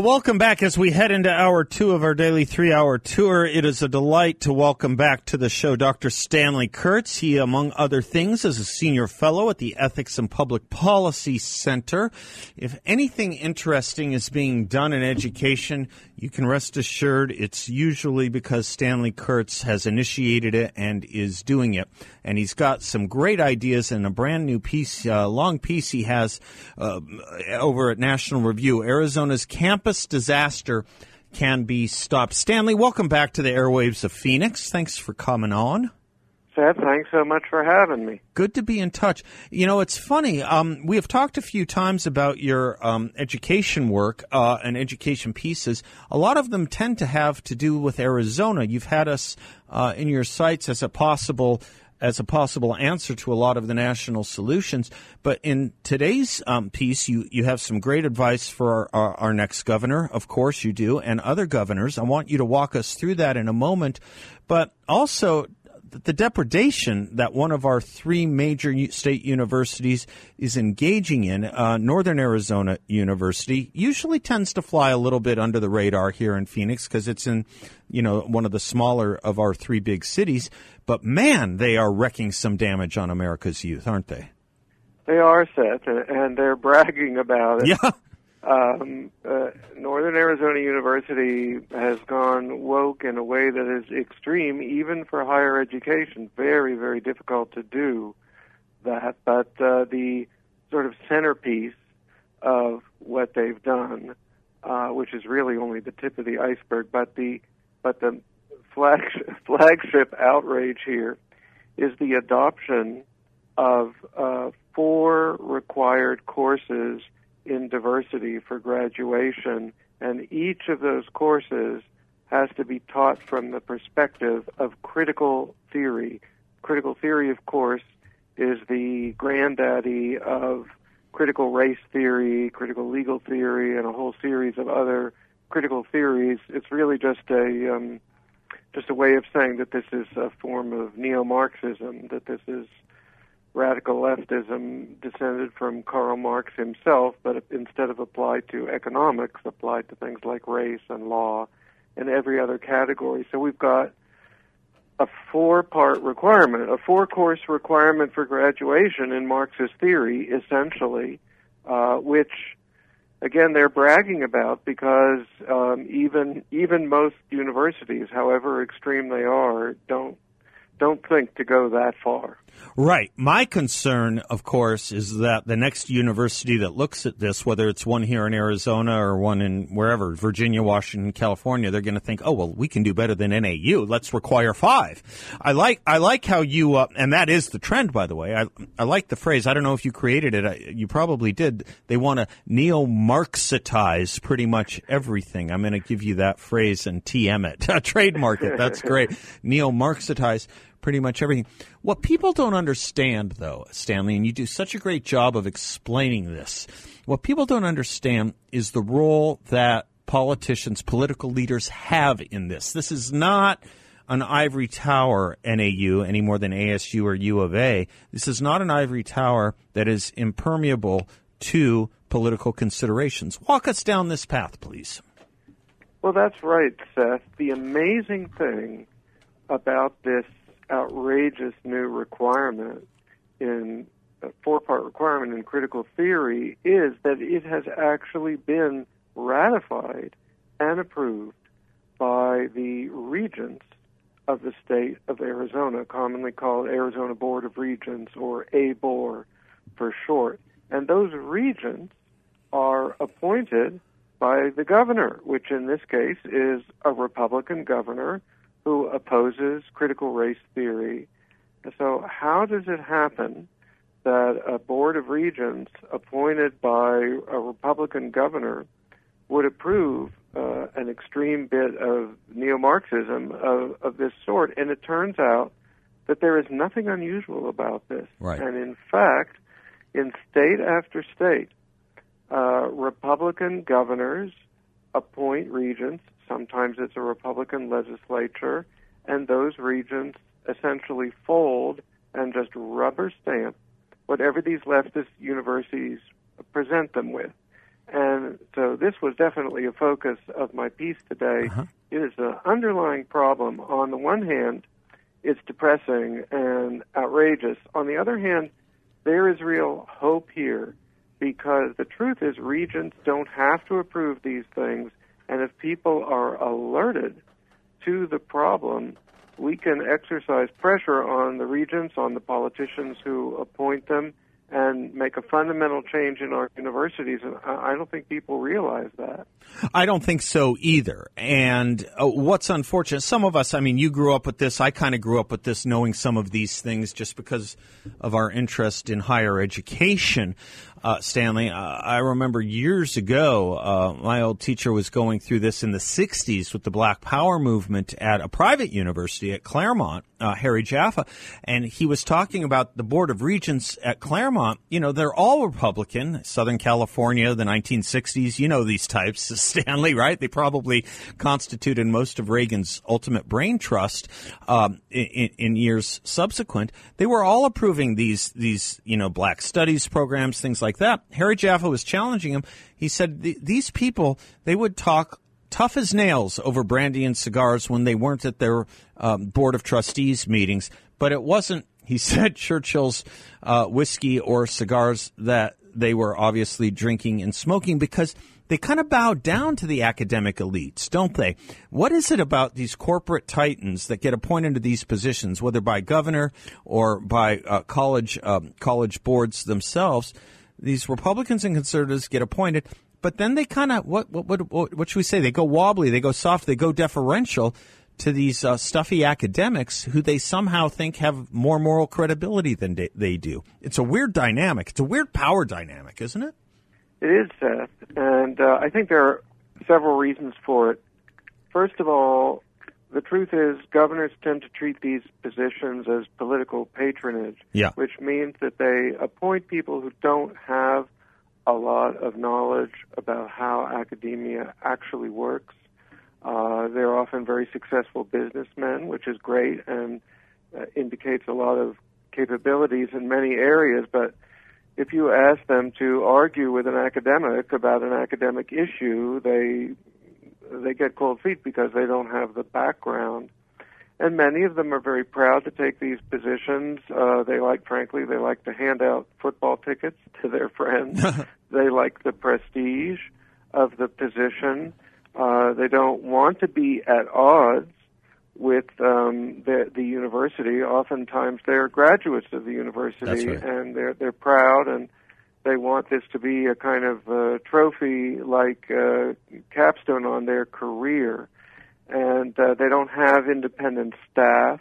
Welcome back as we head into hour two of our daily three hour tour. It is a delight to welcome back to the show Dr. Stanley Kurtz. He, among other things, is a senior fellow at the Ethics and Public Policy Center. If anything interesting is being done in education, you can rest assured it's usually because Stanley Kurtz has initiated it and is doing it. And he's got some great ideas and a brand new piece, uh, long piece he has uh, over at National Review. Arizona's campus disaster can be stopped. Stanley, welcome back to the airwaves of Phoenix. Thanks for coming on. Seth, thanks so much for having me. Good to be in touch. You know, it's funny. Um, we have talked a few times about your um, education work uh, and education pieces. A lot of them tend to have to do with Arizona. You've had us uh, in your sights as a possible as a possible answer to a lot of the national solutions. But in today's um, piece, you, you have some great advice for our, our, our, next governor. Of course, you do, and other governors. I want you to walk us through that in a moment. But also, the depredation that one of our three major state universities is engaging in, uh, Northern Arizona University, usually tends to fly a little bit under the radar here in Phoenix because it's in, you know, one of the smaller of our three big cities. But man, they are wrecking some damage on America's youth, aren't they? They are, Seth, and they're bragging about it. Yeah. Um, uh, Northern Arizona University has gone woke in a way that is extreme, even for higher education. Very, very difficult to do that. But uh, the sort of centerpiece of what they've done, uh, which is really only the tip of the iceberg, but the but the flagship, flagship outrage here is the adoption of uh, four required courses in diversity for graduation, and each of those courses has to be taught from the perspective of critical theory. Critical theory, of course, is the granddaddy of critical race theory, critical legal theory, and a whole series of other critical theories. It's really just a um, just a way of saying that this is a form of neo-Marxism, that this is radical leftism descended from Karl Marx himself, but instead of applied to economics, applied to things like race and law and every other category. So we've got a four part requirement, a four course requirement for graduation in Marxist theory, essentially, uh, which again they're bragging about because um, even even most universities, however extreme they are, don't don't think to go that far. Right. My concern, of course, is that the next university that looks at this, whether it's one here in Arizona or one in wherever, Virginia, Washington, California, they're going to think, oh, well, we can do better than NAU. Let's require five. I like, I like how you, uh, and that is the trend, by the way. I, I like the phrase. I don't know if you created it. I, you probably did. They want to neo-Marxitize pretty much everything. I'm going to give you that phrase and TM it. Trademark it. That's great. Neo-Marxitize pretty much everything. What people don't understand, though, Stanley, and you do such a great job of explaining this, what people don't understand is the role that politicians, political leaders have in this. This is not an ivory tower NAU any more than ASU or U of A. This is not an ivory tower that is impermeable to political considerations. Walk us down this path, please. Well, that's right, Seth. The amazing thing about this outrageous new requirement in a four part requirement in critical theory is that it has actually been ratified and approved by the regents of the state of Arizona, commonly called Arizona Board of Regents or ABOR for short. And those regents are appointed by the governor, which in this case is a Republican governor who opposes critical race theory. So, how does it happen that a board of regents appointed by a Republican governor would approve uh, an extreme bit of neo Marxism of, of this sort. And it turns out that there is nothing unusual about this. Right. And in fact, in state after state, uh, Republican governors appoint regents. Sometimes it's a Republican legislature, and those regents essentially fold and just rubber stamp whatever these leftist universities present them with. And so this was definitely a focus of my piece today. Uh-huh. It is an underlying problem. On the one hand, it's depressing and outrageous. On the other hand, there is real hope here because the truth is regents don't have to approve these things. And if people are alerted to the problem, we can exercise pressure on the regents, on the politicians who appoint them, and make a fundamental change in our universities. And I don't think people realize that. I don't think so either. And uh, what's unfortunate, some of us, I mean, you grew up with this. I kind of grew up with this, knowing some of these things just because of our interest in higher education. Uh, Stanley, uh, I remember years ago, uh, my old teacher was going through this in the 60s with the Black Power movement at a private university at Claremont, uh, Harry Jaffa, and he was talking about the Board of Regents at Claremont. You know, they're all Republican, Southern California, the 1960s. You know these types, Stanley, right? They probably constituted most of Reagan's ultimate brain trust um, in, in years subsequent. They were all approving these, these, you know, black studies programs, things like like that. Harry Jaffa was challenging him. He said these people they would talk tough as nails over brandy and cigars when they weren't at their um, board of trustees meetings. But it wasn't, he said, Churchill's uh, whiskey or cigars that they were obviously drinking and smoking because they kind of bow down to the academic elites, don't they? What is it about these corporate titans that get appointed to these positions, whether by governor or by uh, college um, college boards themselves? These Republicans and conservatives get appointed, but then they kind of what, what what what should we say? They go wobbly, they go soft, they go deferential to these uh, stuffy academics who they somehow think have more moral credibility than they, they do. It's a weird dynamic. It's a weird power dynamic, isn't it? It is, Seth, and uh, I think there are several reasons for it. First of all, the truth is governors tend to treat these positions as political patronage, yeah. which means that they appoint people who don't have a lot of knowledge about how academia actually works. Uh, they're often very successful businessmen, which is great and uh, indicates a lot of capabilities in many areas, but if you ask them to argue with an academic about an academic issue, they they get cold feet because they don't have the background. And many of them are very proud to take these positions. Uh, they like, frankly, they like to hand out football tickets to their friends. they like the prestige of the position. Uh, they don't want to be at odds with um, the, the university. Oftentimes, they're graduates of the university, right. and they're they're proud and they want this to be a kind of uh, trophy like uh, capstone on their career. And uh, they don't have independent staff.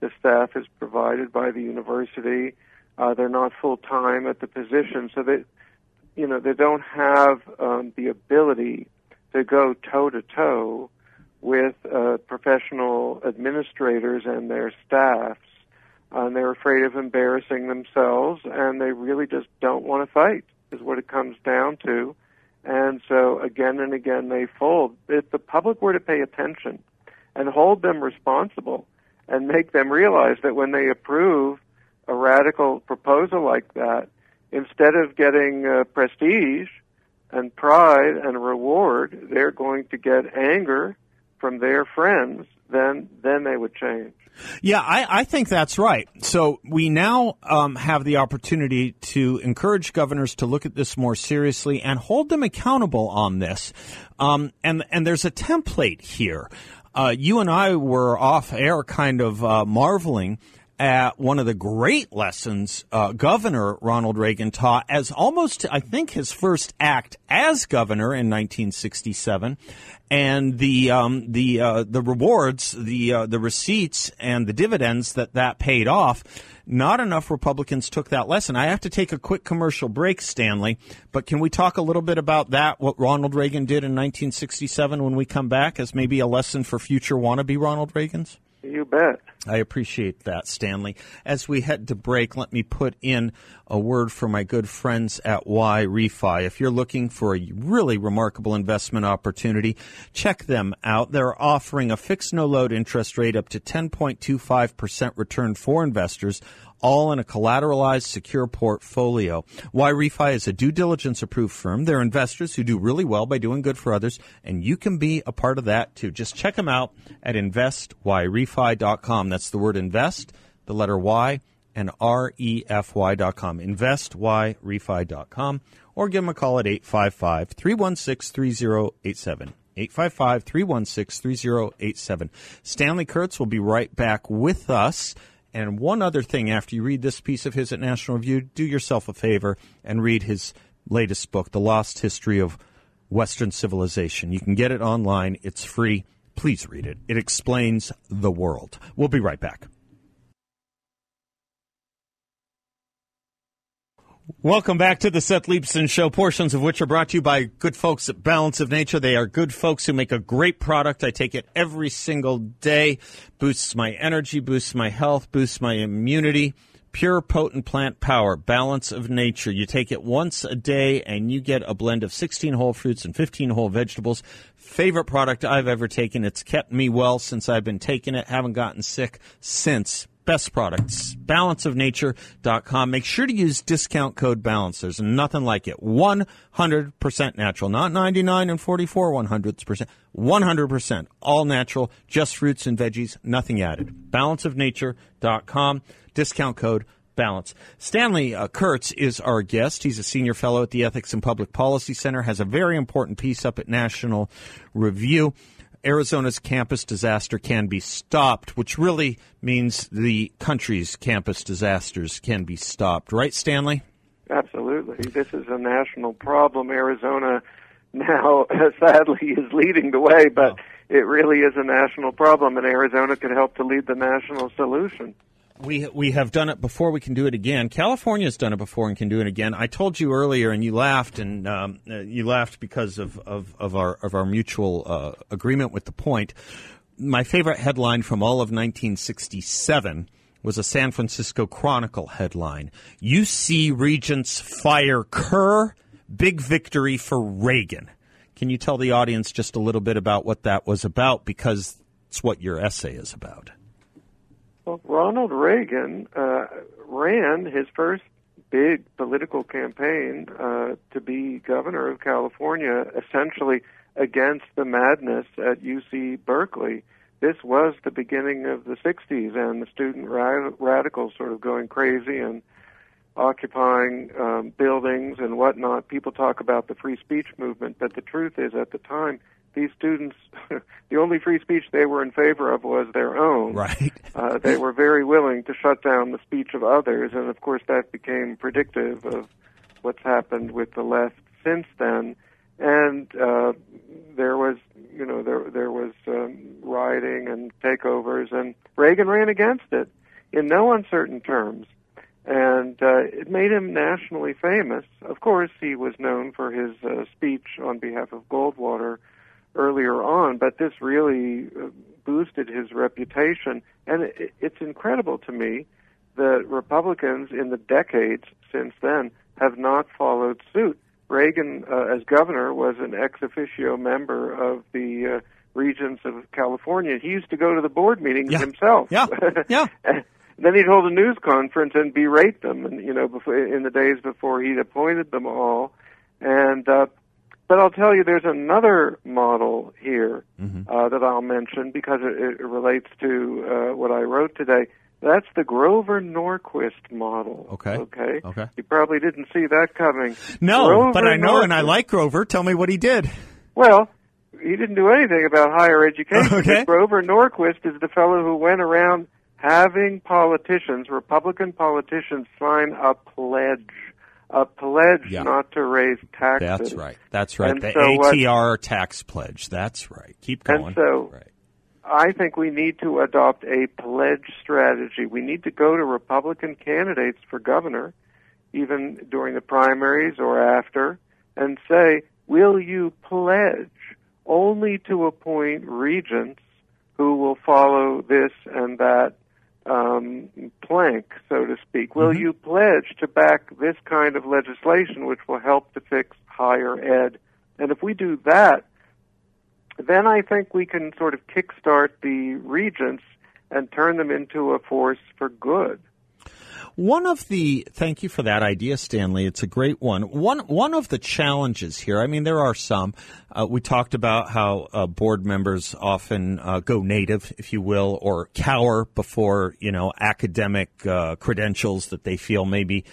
The staff is provided by the university. Uh, they're not full time at the position, so they, you know, they don't have um, the ability to go toe to toe with uh, professional administrators and their staffs and they're afraid of embarrassing themselves, and they really just don't want to fight, is what it comes down to. And so again and again they fold. If the public were to pay attention and hold them responsible and make them realize that when they approve a radical proposal like that, instead of getting uh, prestige and pride and reward, they're going to get anger from their friends, then then they would change. Yeah, I, I think that's right. So we now um, have the opportunity to encourage governors to look at this more seriously and hold them accountable on this. Um, and and there's a template here. Uh, you and I were off air, kind of uh, marveling at one of the great lessons uh, Governor Ronald Reagan taught as almost, I think, his first act as governor in 1967, and the um, the uh, the rewards, the uh, the receipts, and the dividends that that paid off. Not enough Republicans took that lesson. I have to take a quick commercial break, Stanley, but can we talk a little bit about that, what Ronald Reagan did in 1967 when we come back as maybe a lesson for future wannabe Ronald Reagans? You bet. I appreciate that, Stanley. As we head to break, let me put in a word for my good friends at YRefy. If you're looking for a really remarkable investment opportunity, check them out. They're offering a fixed no load interest rate up to 10.25% return for investors all in a collateralized secure portfolio. YRefy is a due diligence approved firm. They're investors who do really well by doing good for others, and you can be a part of that too. Just check them out at That's the word invest, the letter Y, and R-E-F-Y.com. Investyrefy.com or give them a call at 855 316 3087. 855 316 3087. Stanley Kurtz will be right back with us. And one other thing, after you read this piece of his at National Review, do yourself a favor and read his latest book, The Lost History of Western Civilization. You can get it online, it's free. Please read it. It explains the world. We'll be right back. Welcome back to the Seth Leibsohn Show, portions of which are brought to you by good folks at Balance of Nature. They are good folks who make a great product. I take it every single day. Boosts my energy, boosts my health, boosts my immunity. Pure potent plant power, balance of nature. You take it once a day and you get a blend of 16 whole fruits and 15 whole vegetables. Favorite product I've ever taken. It's kept me well since I've been taking it. Haven't gotten sick since best products. Balanceofnature.com. Make sure to use discount code BALANCE. There's nothing like it. 100% natural. Not 99 and 44 100%. 100% all natural. Just fruits and veggies. Nothing added. Balanceofnature.com. Discount code balance. Stanley uh, Kurtz is our guest. He's a senior fellow at the Ethics and Public Policy Center, has a very important piece up at National Review. Arizona's campus disaster can be stopped, which really means the country's campus disasters can be stopped. Right, Stanley? Absolutely. This is a national problem. Arizona now, sadly, is leading the way, but oh. it really is a national problem, and Arizona could help to lead the national solution. We we have done it before. We can do it again. California's done it before and can do it again. I told you earlier, and you laughed, and um, uh, you laughed because of, of, of our of our mutual uh, agreement with the point. My favorite headline from all of 1967 was a San Francisco Chronicle headline: "UC Regents fire Kerr, big victory for Reagan." Can you tell the audience just a little bit about what that was about? Because it's what your essay is about. Well, Ronald Reagan uh, ran his first big political campaign uh, to be governor of California, essentially against the madness at UC Berkeley. This was the beginning of the 60s, and the student ra- radicals sort of going crazy and occupying um, buildings and whatnot. People talk about the free speech movement, but the truth is, at the time, these students, the only free speech they were in favor of was their own. Right. uh, they were very willing to shut down the speech of others, and of course that became predictive of what's happened with the left since then. And uh, there was, you know, there there was um, rioting and takeovers, and Reagan ran against it in no uncertain terms and uh, it made him nationally famous. Of course, he was known for his uh, speech on behalf of Goldwater earlier on, but this really uh, boosted his reputation. And it, it's incredible to me that Republicans in the decades since then have not followed suit. Reagan, uh, as governor, was an ex officio member of the uh, Regents of California. He used to go to the board meetings yeah. himself. Yeah, yeah. then he'd hold a news conference and berate them, and you know, before, in the days before he'd appointed them all. And uh, but I'll tell you, there's another model here mm-hmm. uh, that I'll mention because it, it relates to uh, what I wrote today. That's the Grover Norquist model. Okay. Okay. Okay. You probably didn't see that coming. No, Grover but I know Norquist, and I like Grover. Tell me what he did. Well, he didn't do anything about higher education. Okay. Grover Norquist is the fellow who went around having politicians, Republican politicians, sign a pledge, a pledge Yeah. not to raise taxes. That's right. That's right. And the so what- ATR tax pledge. That's right. Keep going. And so- right. I think we need to adopt a pledge strategy. We need to go to Republican candidates for governor, even during the primaries or after, and say, will you pledge only to appoint regents who will follow this and that um, plank, so to speak? Will you pledge to back this kind of legislation which will help to fix higher ed? And if we do that, then I think we can sort of kickstart the regents and turn them into a force for good. One of the thank you for that idea, Stanley. It's a great one. One one of the challenges here. I mean, there are some. Uh, we talked about how uh, board members often uh, go native, if you will, or cower before you know academic uh, credentials that they feel maybe.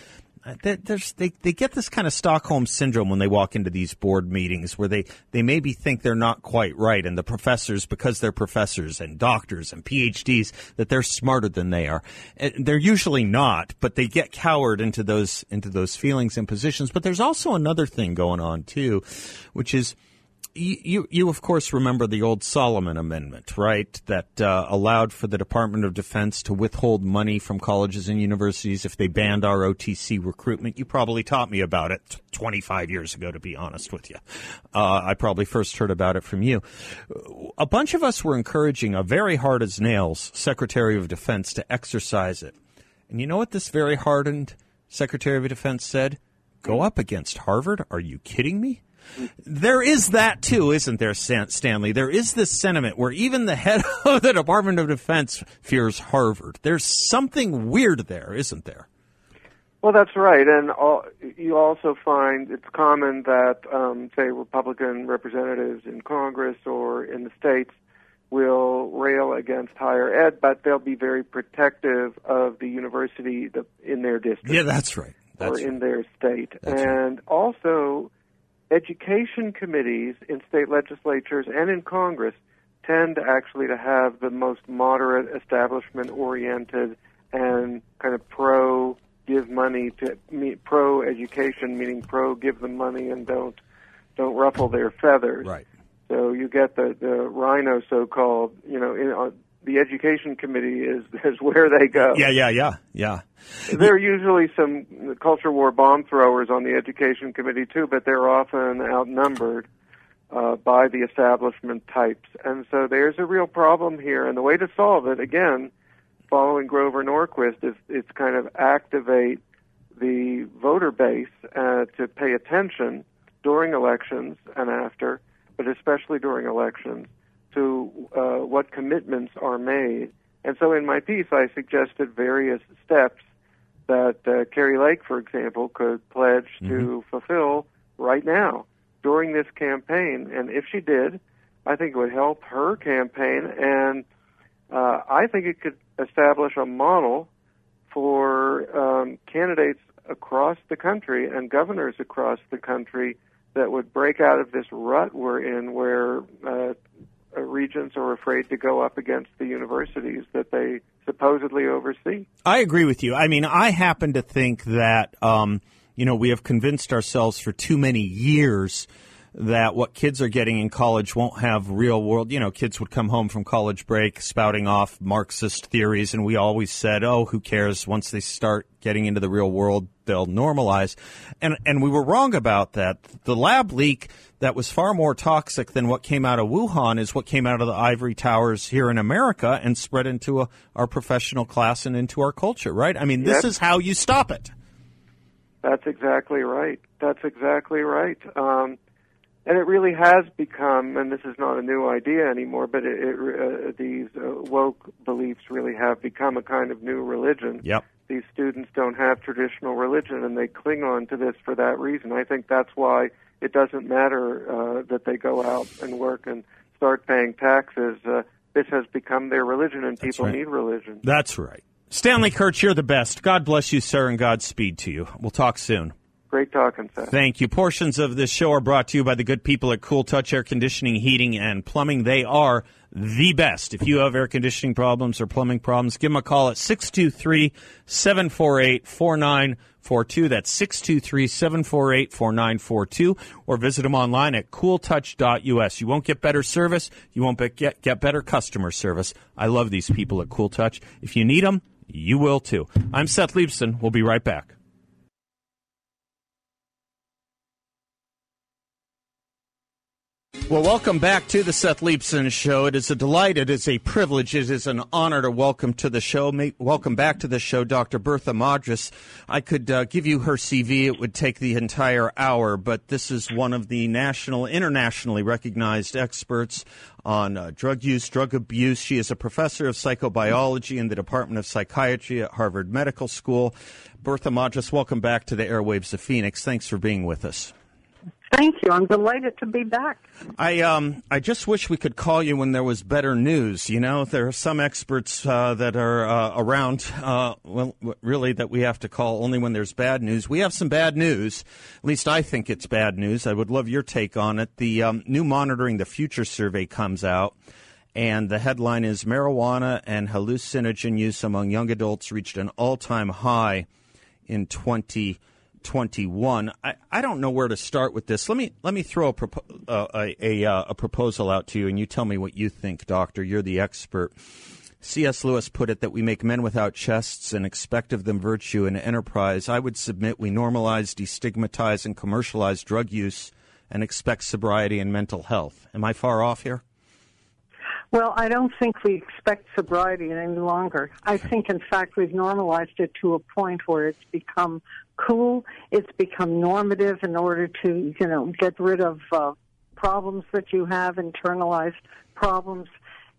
There's, they, they get this kind of Stockholm syndrome when they walk into these board meetings where they, they maybe think they're not quite right. And the professors, because they're professors and doctors and PhDs, that they're smarter than they are. And they're usually not, but they get cowered into those, into those feelings and positions. But there's also another thing going on too, which is, you, you, of course remember the old Solomon Amendment, right? That uh, allowed for the Department of Defense to withhold money from colleges and universities if they banned ROTC recruitment. You probably taught me about it 25 years ago, to be honest with you. Uh, I probably first heard about it from you. A bunch of us were encouraging a very hard as nails Secretary of Defense to exercise it. And you know what this very hardened Secretary of Defense said? Go up against Harvard? Are you kidding me? There is that too, isn't there, Stanley? There is this sentiment where even the head of the Department of Defense fears Harvard. There's something weird there, isn't there? Well, that's right, and all, you also find it's common that, um, say, Republican representatives in Congress or in the states will rail against higher ed, but they'll be very protective of the university in their district. Yeah, that's right. That's or right. in their state. That's right. and also, education committees in state legislatures and in Congress tend to actually to have the most moderate, establishment-oriented, and kind of pro give money to pro education, meaning pro give them money and don't don't ruffle their feathers. Right. So you get the the RINO, so-called. You know, in, uh, the education committee is is where they go. Yeah, yeah, yeah, yeah. There are usually some culture war bomb throwers on the education committee too, but they're often outnumbered uh, by the establishment types, and so there's a real problem here. And the way to solve it, again, following Grover Norquist, is it's kind of activate the voter base uh, to pay attention during elections and after, but especially during elections, to uh, what commitments are made. And so in my piece, I suggested various steps that uh, Kari Lake, for example, could pledge to fulfill right now during this campaign. And if she did, I think it would help her campaign, and uh, I think it could establish a model for um, candidates across the country and governors across the country that would break out of this rut we're in, where uh, uh, regents are afraid to go up against the universities that they supposedly oversee. I agree with you. I mean, I happen to think that, um, you know, we have convinced ourselves for too many years that what kids are getting in college won't have real world. You know, kids would come home from college break spouting off Marxist theories, and we always said, "Oh, who cares? Once they start getting into the real world, they'll normalize." And and we were wrong about that. The lab leak that was far more toxic than what came out of Wuhan is what came out of the ivory towers here in America and spread into a, our professional class and into our culture. Right? I mean, this Yep. is how you stop it. That's exactly right. That's exactly right. Um, and it really has become, and this is not a new idea anymore, but it, it, uh, these uh, woke beliefs really have become a kind of new religion. Yep. These students don't have traditional religion, and they cling on to this for that reason. I think that's why it doesn't matter uh, that they go out and work and start paying taxes. Uh, this has become their religion, and people right. need religion. That's right. Stanley Kurtz, you're the best. God bless you, sir, and Godspeed to you. We'll talk soon. Great talking, Seth. Thank you. Portions of this show are brought to you by the good people at Cool Touch Air Conditioning, Heating, and Plumbing. They are the best. If you have air conditioning problems or plumbing problems, give them a call at 623 748 4942. That's 623 748 4942. Or visit them online at cooltouch.us. You won't get better service. You won't get, get better customer service. I love these people at Cool Touch. If you need them, you will too. I'm Seth Leibsohn. We'll be right back. Well, welcome back to the Seth Leibsohn Show. It is a delight. It is a privilege. It is an honor to welcome to the show. Welcome back to the show, Dr. Bertha Madras. I could uh, give you her CV. It would take the entire hour, but this is one of the national, internationally recognized experts on uh, drug use, drug abuse. She is a professor of psychobiology in the Department of Psychiatry at Harvard Medical School. Bertha Madras, welcome back to the airwaves of Phoenix. Thanks for being with us. Thank you. I'm delighted to be back. I um I just wish we could call you when there was better news. You know, there are some experts uh, that are uh, around. Uh, well, really, that we have to call only when there's bad news. We have some bad news. At least I think it's bad news. I would love your take on it. The um, new monitoring the future survey comes out. And the headline is marijuana and hallucinogen use among young adults reached an all time high in 20- 21. I, I don't know where to start with this. Let me let me throw a, propo- uh, a, a, uh, a proposal out to you, and you tell me what you think, Doctor. You're the expert. C.S. Lewis put it that we make men without chests and expect of them virtue and enterprise. I would submit we normalize, destigmatize, and commercialize drug use and expect sobriety and mental health. Am I far off here? Well, I don't think we expect sobriety any longer. I think, in fact, we've normalized it to a point where it's become cool. It's become normative in order to, you know, get rid of uh, problems that you have, internalized problems.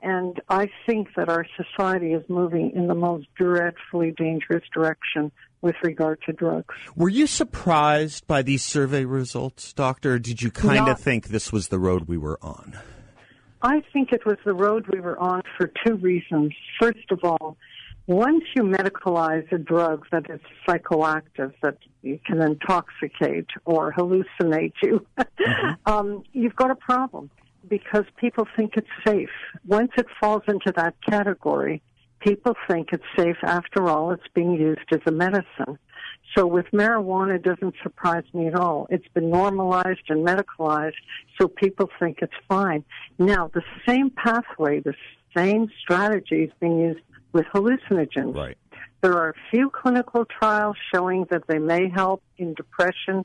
And I think that our society is moving in the most dreadfully dangerous direction with regard to drugs. Were you surprised by these survey results, Doctor? Did you kind of think this was the road we were on? I think it was the road we were on for two reasons. First of all, once you medicalize a drug that is psychoactive, that you can intoxicate or hallucinate you, mm-hmm. um, you've got a problem because people think it's safe. Once it falls into that category, people think it's safe. After all, it's being used as a medicine. So with marijuana, it doesn't surprise me at all. It's been normalized and medicalized, so people think it's fine. Now, the same pathway, the same strategy is being used with hallucinogens. Right. There are a few clinical trials showing that they may help in depression.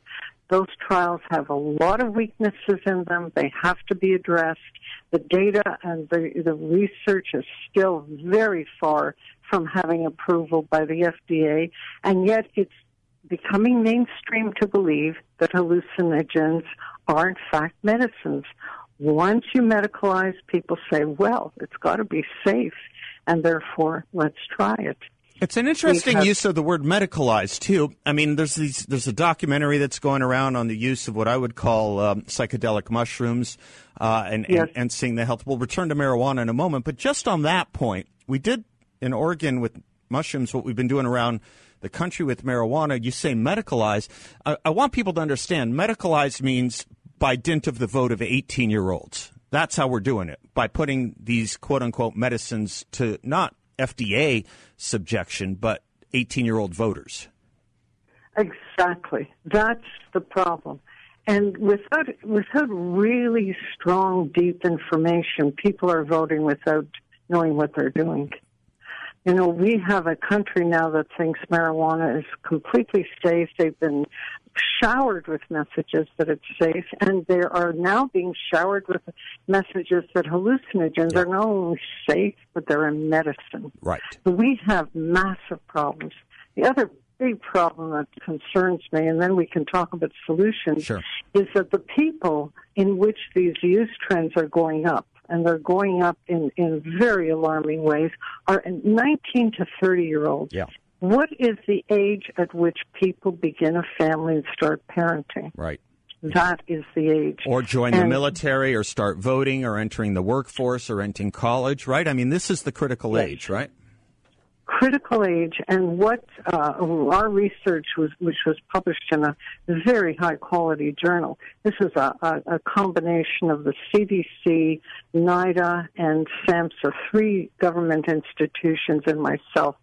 Those trials have a lot of weaknesses in them. They have to be addressed. The data and the, the research is still very far from having approval by the FDA, and yet it's becoming mainstream to believe that hallucinogens are in fact medicines. Once you medicalize, people say, well, it's got to be safe and therefore let's try it. It's an interesting have, use of the word medicalized too. I mean, there's these, there's a documentary that's going around on the use of what I would call um, psychedelic mushrooms, uh, and, yes. and and seeing the health. We'll return to marijuana in a moment, but just on that point, we did in Oregon with mushrooms what we've been doing around the country with marijuana. You say medicalized. I, I want people to understand medicalized means by dint of the vote of 18 year olds. That's how we're doing it by putting these quote unquote medicines to not FDA subjection, but 18 year old voters. Exactly. That's the problem. And without, without really strong, deep information, people are voting without knowing what they're doing. You know, we have a country now that thinks marijuana is completely safe. They've been showered with messages that it's safe, and they are now being showered with messages that hallucinogens yeah. are not only safe, but they're a medicine. Right. We have massive problems. The other big problem that concerns me, and then we can talk about solutions, sure. is that the people in which these use trends are going up, and they're going up in, in very alarming ways, are 19 to 30 year olds. Yeah. What is the age at which people begin a family and start parenting? Right. That is the age. Or join and, the military or start voting or entering the workforce or entering college, right? I mean, this is the critical yes. age, right? Critical age and what uh, our research was, which was published in a very high quality journal. This is a, a, a combination of the CDC, NIDA, and SAMHSA, three government institutions, and myself.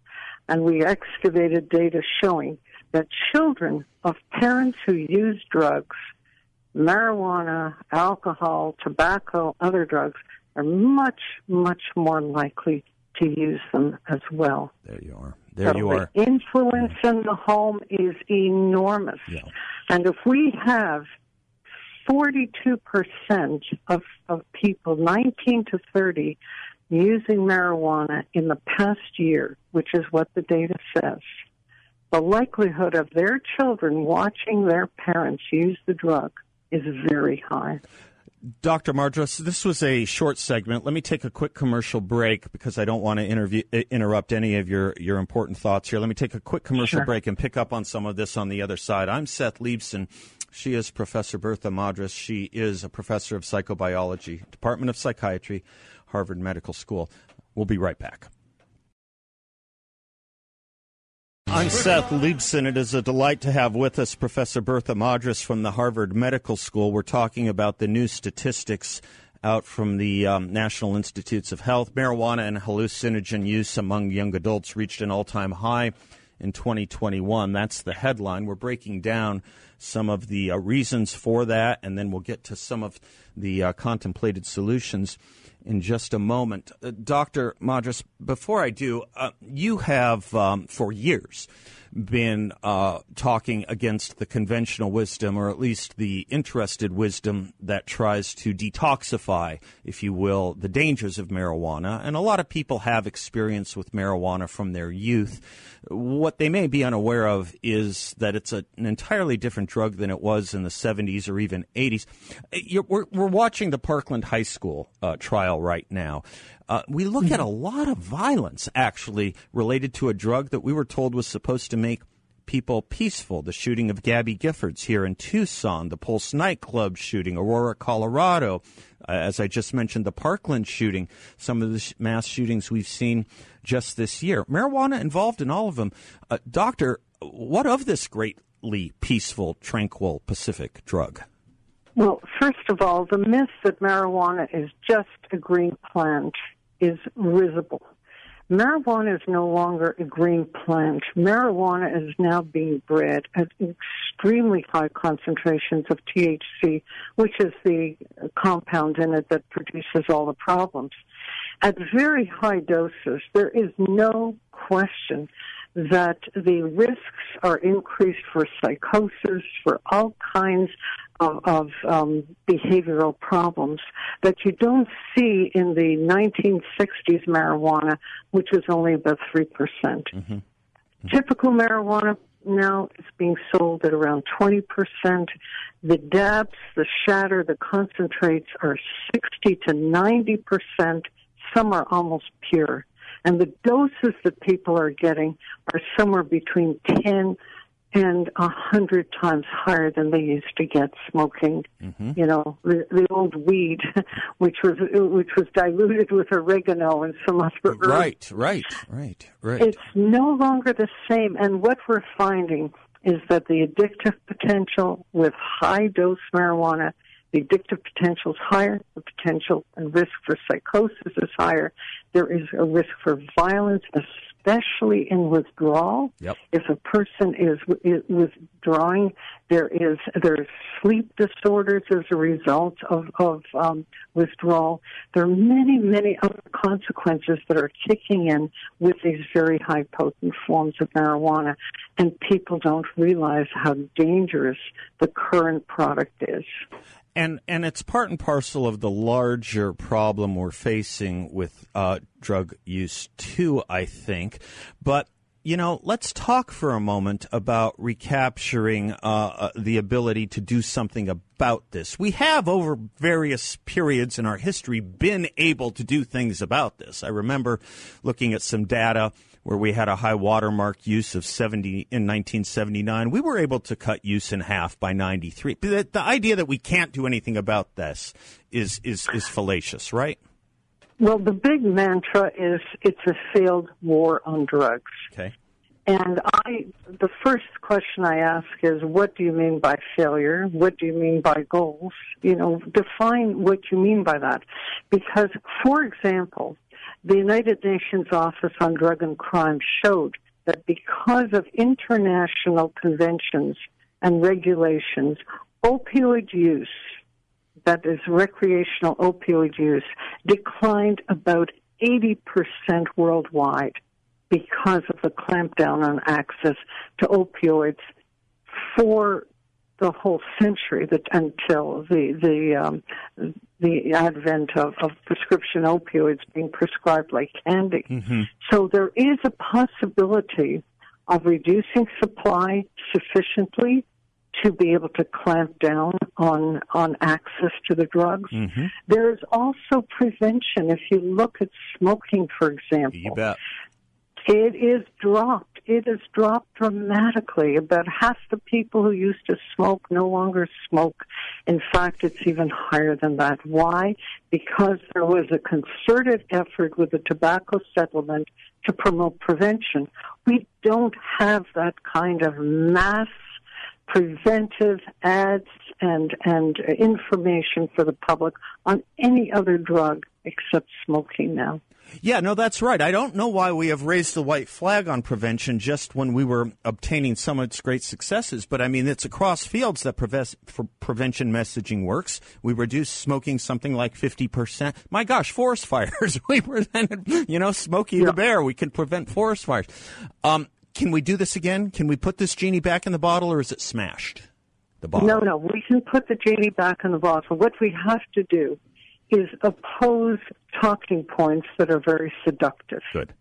And we excavated data showing that children of parents who use drugs, marijuana, alcohol, tobacco, other drugs, are much, much more likely to use them as well. There you are. There so you are. The influence in the home is enormous. Yeah. And if we have 42% of, of people 19 to 30 using marijuana in the past year, which is what the data says, the likelihood of their children watching their parents use the drug is very high. Dr. Madras, this was a short segment. Let me take a quick commercial break because I don't want to interview, eh, interrupt any of your, your important thoughts here. Let me take a quick commercial Sure. break and pick up on some of this on the other side. I'm Seth Leibsohn. She is Professor Bertha Madras. She is a professor of psychobiology, Department of Psychiatry, Harvard Medical School. We'll be right back. I'm Seth Leibsohn. It is a delight to have with us Professor Bertha Madras from the Harvard Medical School. We're talking about the new statistics out from the um, National Institutes of Health. Marijuana and hallucinogen use among young adults reached an all time high in 2021. That's the headline. We're breaking down some of the uh, reasons for that, and then we'll get to some of the uh, contemplated solutions in just a moment. Uh, Dr. Madras, before I do, uh, you have um, for years been uh, talking against the conventional wisdom, or at least the interested wisdom that tries to detoxify, if you will, the dangers of marijuana. And a lot of people have experience with marijuana from their youth. What they may be unaware of is that it's a, an entirely different drug than it was in the 70s or even 80s. You're, we're, we're watching the Parkland High School uh, trial right now. Uh, we look at a lot of violence actually related to a drug that we were told was supposed to make people peaceful. The shooting of Gabby Giffords here in Tucson, the Pulse nightclub shooting, Aurora, Colorado. Uh, as I just mentioned, the Parkland shooting, some of the sh- mass shootings we've seen just this year. Marijuana involved in all of them. Uh, doctor, what of this greatly peaceful, tranquil Pacific drug? Well, first of all, the myth that marijuana is just a green plant is risible. Marijuana is no longer a green plant. Marijuana is now being bred at extremely high concentrations of THC, which is the compound in it that produces all the problems. At very high doses, there is no question that the risks are increased for psychosis, for all kinds of, of um, behavioral problems that you don't see in the 1960s marijuana, which was only about 3%. percent Typical marijuana now is being sold at around 20%. The dabs, the shatter, the concentrates are 60 to 90%. Some are almost pure. And the doses that people are getting are somewhere between 10 and a hundred times higher than they used to get smoking. Mm-hmm. You know, the, the old weed, which was which was diluted with oregano and some other herbs. Right, right, right, right. It's no longer the same. And what we're finding is that the addictive potential with high dose marijuana, the addictive potential is higher, the potential and risk for psychosis is higher. There is a risk for violence, especially in withdrawal. Yep. If a person is, is withdrawing, there is there's sleep disorders as a result of of um, withdrawal. There are many many other consequences that are kicking in with these very high potent forms of marijuana, and people don't realize how dangerous the current product is. And and it's part and parcel of the larger problem we're facing with uh, drug use too. I think, but. You know, let's talk for a moment about recapturing uh, uh, the ability to do something about this. We have, over various periods in our history, been able to do things about this. I remember looking at some data where we had a high watermark use of 70 in 1979. We were able to cut use in half by 93. But The, the idea that we can't do anything about this is is is fallacious, right? Well, the big mantra is it's a failed war on drugs. Okay. And I, the first question I ask is, what do you mean by failure? What do you mean by goals? You know, define what you mean by that. Because, for example, the United Nations Office on Drug and Crime showed that because of international conventions and regulations, opioid use, that is recreational opioid use, declined about 80% worldwide because of the clampdown on access to opioids for the whole century that until the the um, the advent of, of prescription opioids being prescribed like candy. Mm-hmm. So there is a possibility of reducing supply sufficiently to be able to clamp down on on access to the drugs. Mm-hmm. There is also prevention. If you look at smoking, for example, You bet. It is dropped. It has dropped dramatically. About half the people who used to smoke no longer smoke. In fact, it's even higher than that. Why? Because there was a concerted effort with the tobacco settlement to promote prevention. We don't have that kind of mass preventive ads and and information for the public on any other drug except smoking now. Yeah, no, that's right. I don't know why we have raised the white flag on prevention just when we were obtaining some of its great successes. But I mean, it's across fields that preve- prevention messaging works. We reduced smoking something like 50%. My gosh, forest fires. we prevented, you know, Smokey the Bear. We can prevent forest fires. Um, can we do this again? Can we put this genie back in the bottle or is it smashed? The bottle. No, no, we can put the genie back in the bottle. What we have to do is oppose talking points that are very seductive. Good.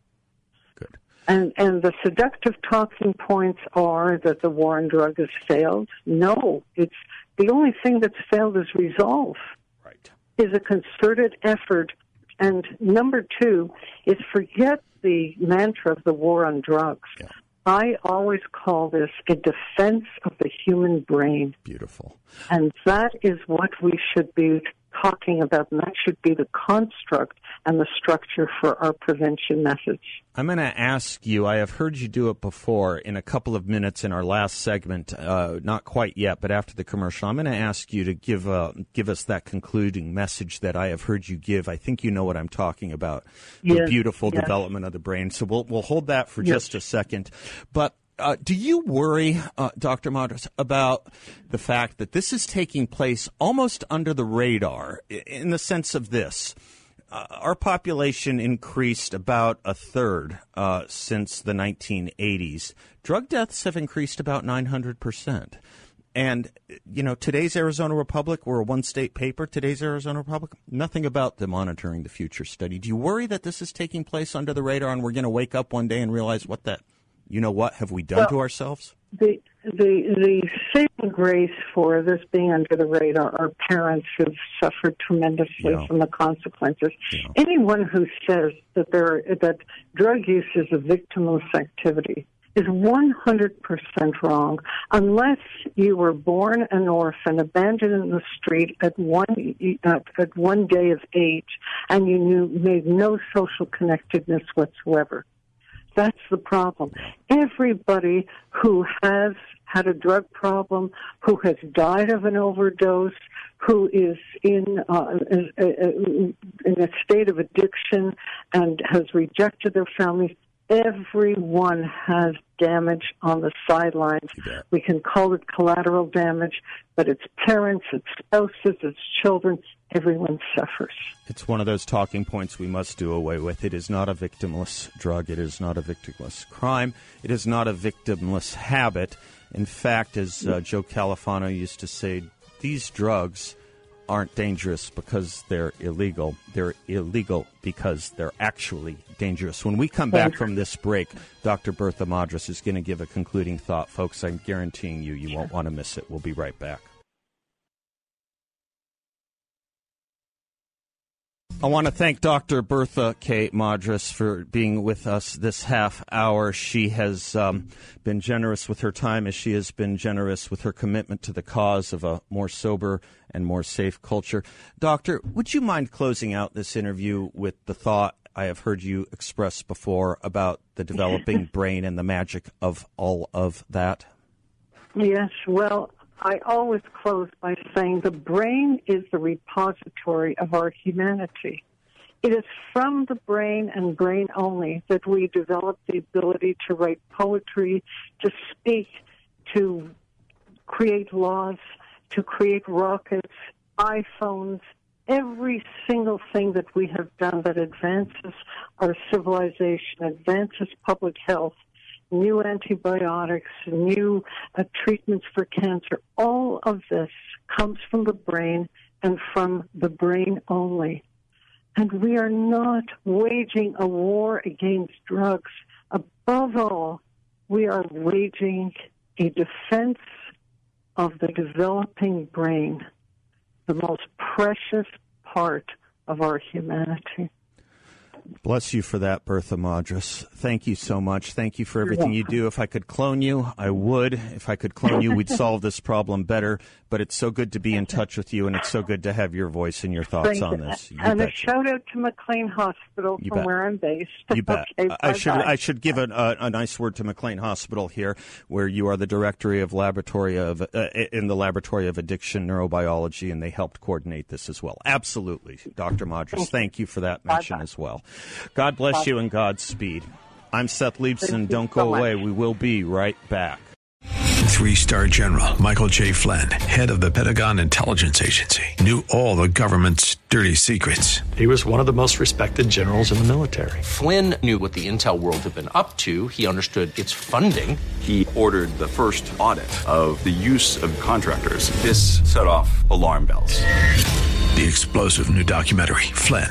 Good. And and the seductive talking points are that the war on drug has failed. No, it's the only thing that's failed is resolve. Right. Is a concerted effort. And number two is forget the mantra of the war on drugs. Yeah. I always call this a defense of the human brain. Beautiful. And that is what we should be talking about, and that should be the construct and the structure for our prevention methods. I'm going to ask you. I have heard you do it before in a couple of minutes in our last segment. Uh, not quite yet, but after the commercial, I'm going to ask you to give uh, give us that concluding message that I have heard you give. I think you know what I'm talking about. The beautiful yes. development of the brain. So we'll we'll hold that for Yes. just a second, but. Uh, do you worry, uh, Dr. Madras, about the fact that this is taking place almost under the radar in the sense of this? uh, our population increased about a third uh, since the 1980s. Drug deaths have increased about 900%. And, you know, today's Arizona Republic, we're a one state paper. Today's Arizona Republic, nothing about the monitoring the future study. Do you worry that this is taking place under the radar and we're going to wake up one day and realize what that, you know what, have we done to ourselves? The the the saving grace for this being under the radar are parents who've suffered tremendously Yeah. from the consequences. Yeah. Anyone who says that there that drug use is a victimless activity is 100% wrong unless you were born an orphan abandoned in the street at one at, at one day of age and you knew made no social connectedness whatsoever that's the problem. Everybody who has had a drug problem, who has died of an overdose, who is in uh, in, in a state of addiction and has rejected their families, everyone has damage on the sidelines. We can call it collateral damage, but it's parents, it's spouses, it's children. Everyone suffers. It's one of those talking points we must do away with. It is not a victimless drug. It is not a victimless crime. It is not a victimless habit. In fact, as uh, Joe Califano used to say, these drugs aren't dangerous because they're illegal. They're illegal because they're actually dangerous. When we come back from this break, Dr. Bertha Madras is going to give a concluding thought. Folks, I'm guaranteeing you, you won't want to miss it. We'll be right back. I want to thank Dr. Bertha K. Madras for being with us this half hour. She has um, been generous with her time as she has been generous with her commitment to the cause of a more sober and more safe culture. Doctor, would you mind closing out this interview with the thought I have heard you express before about the developing brain and the magic of all of that? Yes, well, I always close by saying the brain is the repository of our humanity. It is from the brain and brain only that we develop the ability to write poetry, to speak, to create laws, to create rockets, iPhones, every single thing that we have done that advances our civilization, advances public health, new antibiotics, new uh, treatments for cancer. All of this comes from the brain and from the brain only. And we are not waging a war against drugs. Above all, we are waging a defense of the developing brain, the most precious part of our humanity. Bless you for that, Bertha Madras. Thank you so much. Thank you for everything you do. If I could clone you, I would. If I could clone you, we'd solve this problem better. But it's so good to be in touch with you, and it's so good to have your voice and your thoughts Thank on this. You and a shout out to McLean Hospital You from bet. where I'm based. You bet. Okay, I should. I should give a, a, a nice word to McLean Hospital here, where you are the director of laboratory of uh, in the laboratory of addiction neurobiology, and they helped coordinate this as well. Absolutely, Dr. Madras. Thank you for that mention Bye-bye. as well. God bless you and Godspeed. I'm Seth Leibsohn. Don't go much. away. We will be right back. Three star general Michael J. Flynn, head of the Pentagon Intelligence Agency, knew all the government's dirty secrets. He was one of the most respected generals in the military. Flynn knew what the intel world had been up to. He understood its funding. He ordered the first audit of the use of contractors. This set off alarm bells. The explosive new documentary, Flynn,